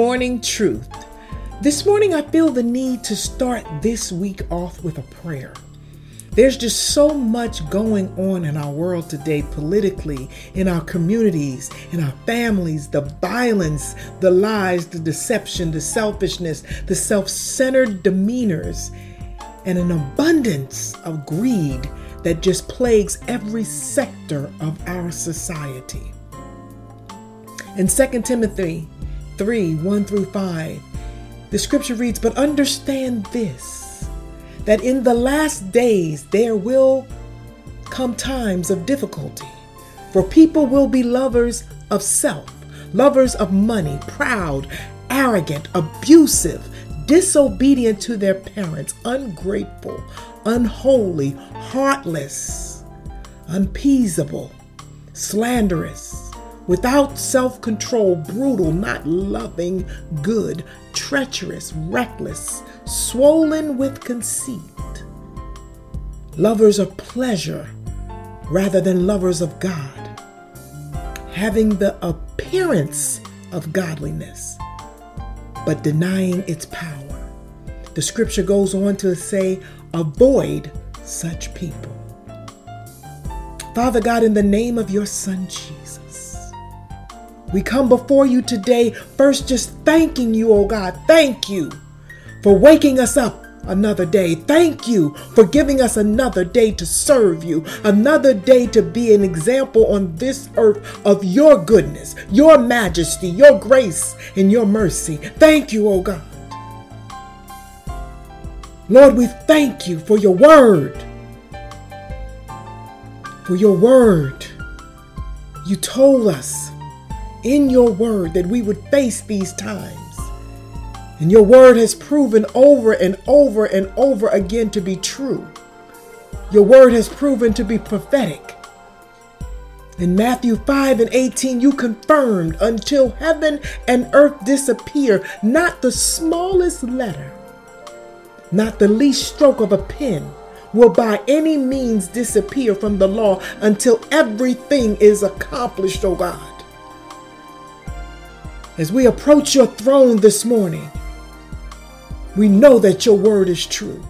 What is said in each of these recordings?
morning truth. This morning, I feel the need to start this week off with a prayer. There's just so much going on in our world today, politically, in our communities, in our families, the violence, the lies, the deception, the selfishness, the self centered demeanors, and an abundance of greed that just plagues every sector of our society. In 2 Timothy 3 1 through 5, the scripture reads, But understand this, that in the last days there will come times of difficulty, for people will be lovers of self, lovers of money, proud, arrogant, abusive, disobedient to their parents, ungrateful, unholy, heartless, unappeasable, slanderous without self control, brutal, not loving, good, treacherous, reckless, swollen with conceit, lovers of pleasure rather than lovers of God, having the appearance of godliness, but denying its power. The scripture goes on to say, avoid such people. Father God, in the name of your Son Jesus, we come before you today, first just thanking you, oh God. Thank you for waking us up another day. Thank you for giving us another day to serve you, another day to be an example on this earth of your goodness, your majesty, your grace, and your mercy. Thank you, oh God. Lord, we thank you for your word. For your word. You told us in your word that we would face these times. And your word has proven over and over and over again to be true. Your word has proven to be prophetic. In Matthew 5 and 18, you confirmed until heaven and earth disappear, not the smallest letter not the least stroke of a pen will by any means disappear from the law until everything is accomplished, O God. As we approach your throne this morning, we know that your word is true.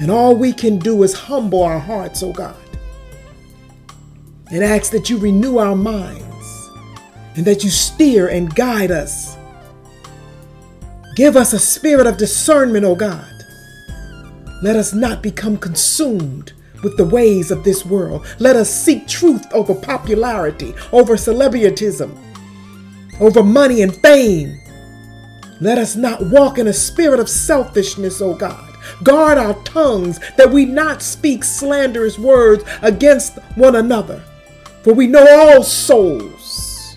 And all we can do is humble our hearts, O God, and ask that you renew our minds and that you steer and guide us Give us a spirit of discernment, O God. Let us not become consumed with the ways of this world. Let us seek truth over popularity, over celebrityism, over money and fame. Let us not walk in a spirit of selfishness, O God. Guard our tongues that we not speak slanderous words against one another. For we know all souls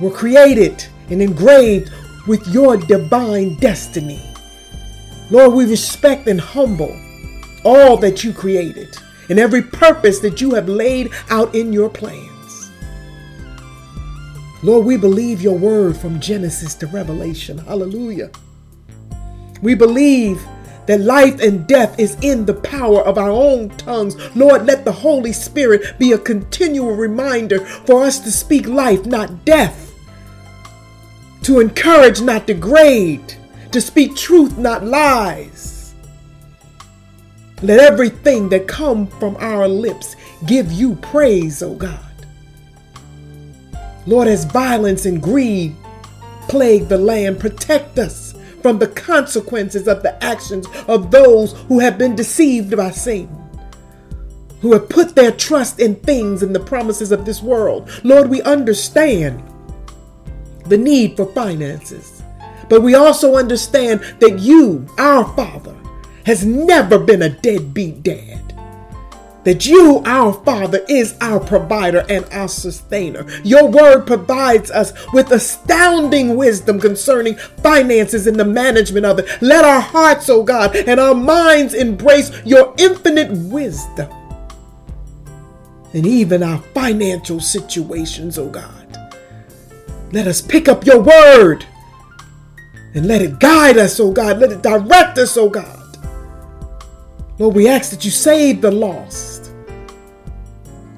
were created and engraved with your divine destiny. Lord, we respect and humble all that you created and every purpose that you have laid out in your plans. Lord, we believe your word from Genesis to Revelation. Hallelujah. We believe that life and death is in the power of our own tongues. Lord, let the Holy Spirit be a continual reminder for us to speak life, not death to encourage, not degrade, to speak truth, not lies. Let everything that come from our lips give you praise, O God. Lord, as violence and greed plague the land, protect us from the consequences of the actions of those who have been deceived by Satan, who have put their trust in things and the promises of this world. Lord, we understand the need for finances. But we also understand that you, our Father, has never been a deadbeat dad. That you, our Father, is our provider and our sustainer. Your word provides us with astounding wisdom concerning finances and the management of it. Let our hearts, oh God, and our minds embrace your infinite wisdom. And even our financial situations, O oh God. Let us pick up your word and let it guide us, oh God. Let it direct us, oh God. Lord, we ask that you save the lost.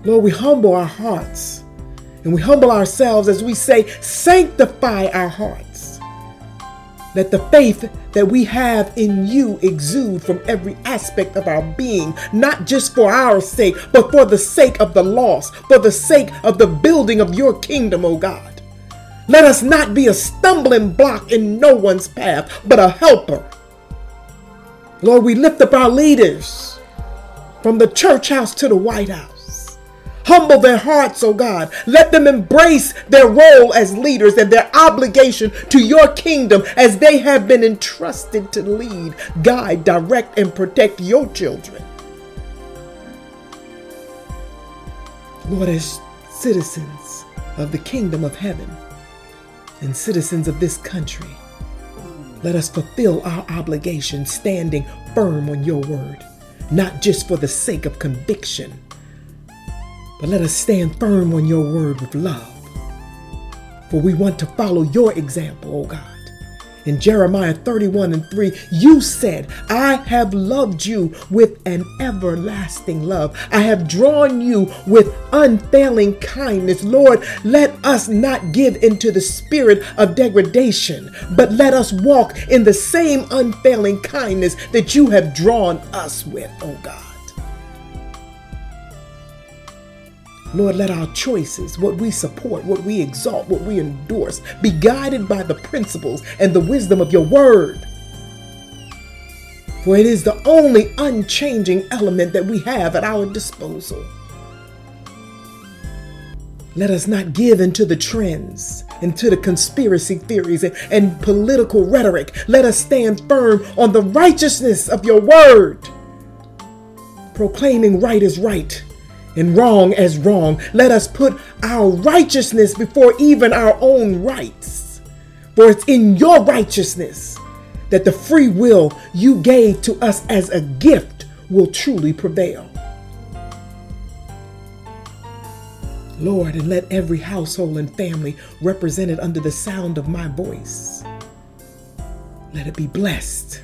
Lord, we humble our hearts And we humble ourselves as we say, Sanctify our hearts. Let the faith that we have in you exude from every aspect of our being, not just for our sake, but for the sake of the lost, for the sake of the building of your kingdom, O God. Let us not be a stumbling block in no one's path, but a helper. Lord, we lift up our leaders from the church house to the White House. Humble their hearts, oh God. Let them embrace their role as leaders and their obligation to your kingdom as they have been entrusted to lead, guide, direct, and protect your children. Lord, as citizens of the kingdom of heaven and citizens of this country, let us fulfill our obligation standing firm on your word, not just for the sake of conviction but let us stand firm on your word with love. For we want to follow your example, O God. In Jeremiah 31 and 3, you said, I have loved you with an everlasting love. I have drawn you with unfailing kindness. Lord, let us not give into the spirit of degradation, but let us walk in the same unfailing kindness that you have drawn us with, O God. Lord, let our choices, what we support, what we exalt, what we endorse, be guided by the principles and the wisdom of your word. For it is the only unchanging element that we have at our disposal. Let us not give into the trends, into the conspiracy theories and, and political rhetoric. Let us stand firm on the righteousness of your word, proclaiming right is right and wrong as wrong. Let us put our righteousness before even our own rights. For it's in your righteousness that the free will you gave to us as a gift will truly prevail. Lord, and let every household and family represented under the sound of my voice, let it be blessed,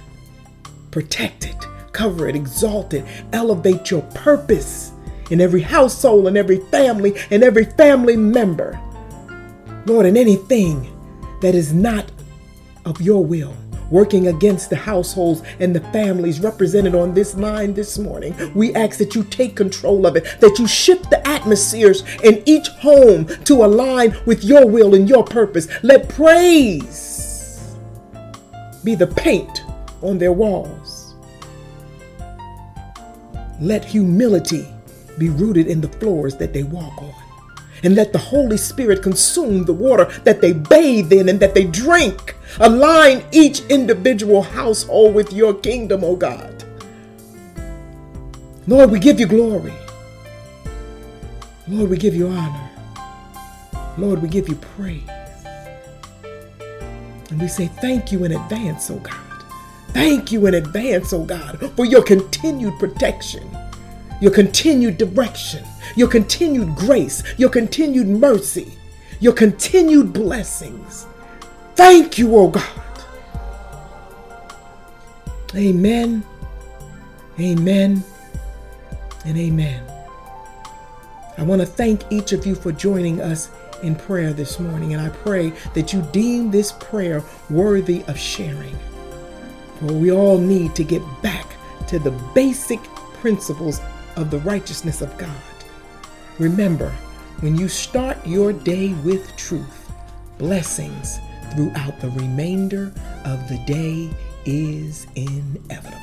protected, covered, exalted, elevate your purpose in every household, in every family, in every family member. Lord, in anything that is not of your will, working against the households and the families represented on this line this morning. We ask that you take control of it, that you shift the atmospheres in each home to align with your will and your purpose. Let praise be the paint on their walls. Let humility be rooted in the floors that they walk on. And let the Holy Spirit consume the water that they bathe in and that they drink. Align each individual household with your kingdom, O oh God. Lord, we give you glory. Lord, we give you honor. Lord, we give you praise. And we say thank you in advance, oh God. Thank you in advance, oh God, for your continued protection your continued direction, your continued grace, your continued mercy, your continued blessings. Thank you, oh God. Amen, amen, and amen. I want to thank each of you for joining us in prayer this morning, and I pray that you deem this prayer worthy of sharing. For we all need to get back to the basic principles of the righteousness of God. Remember, when you start your day with truth, blessings throughout the remainder of the day is inevitable.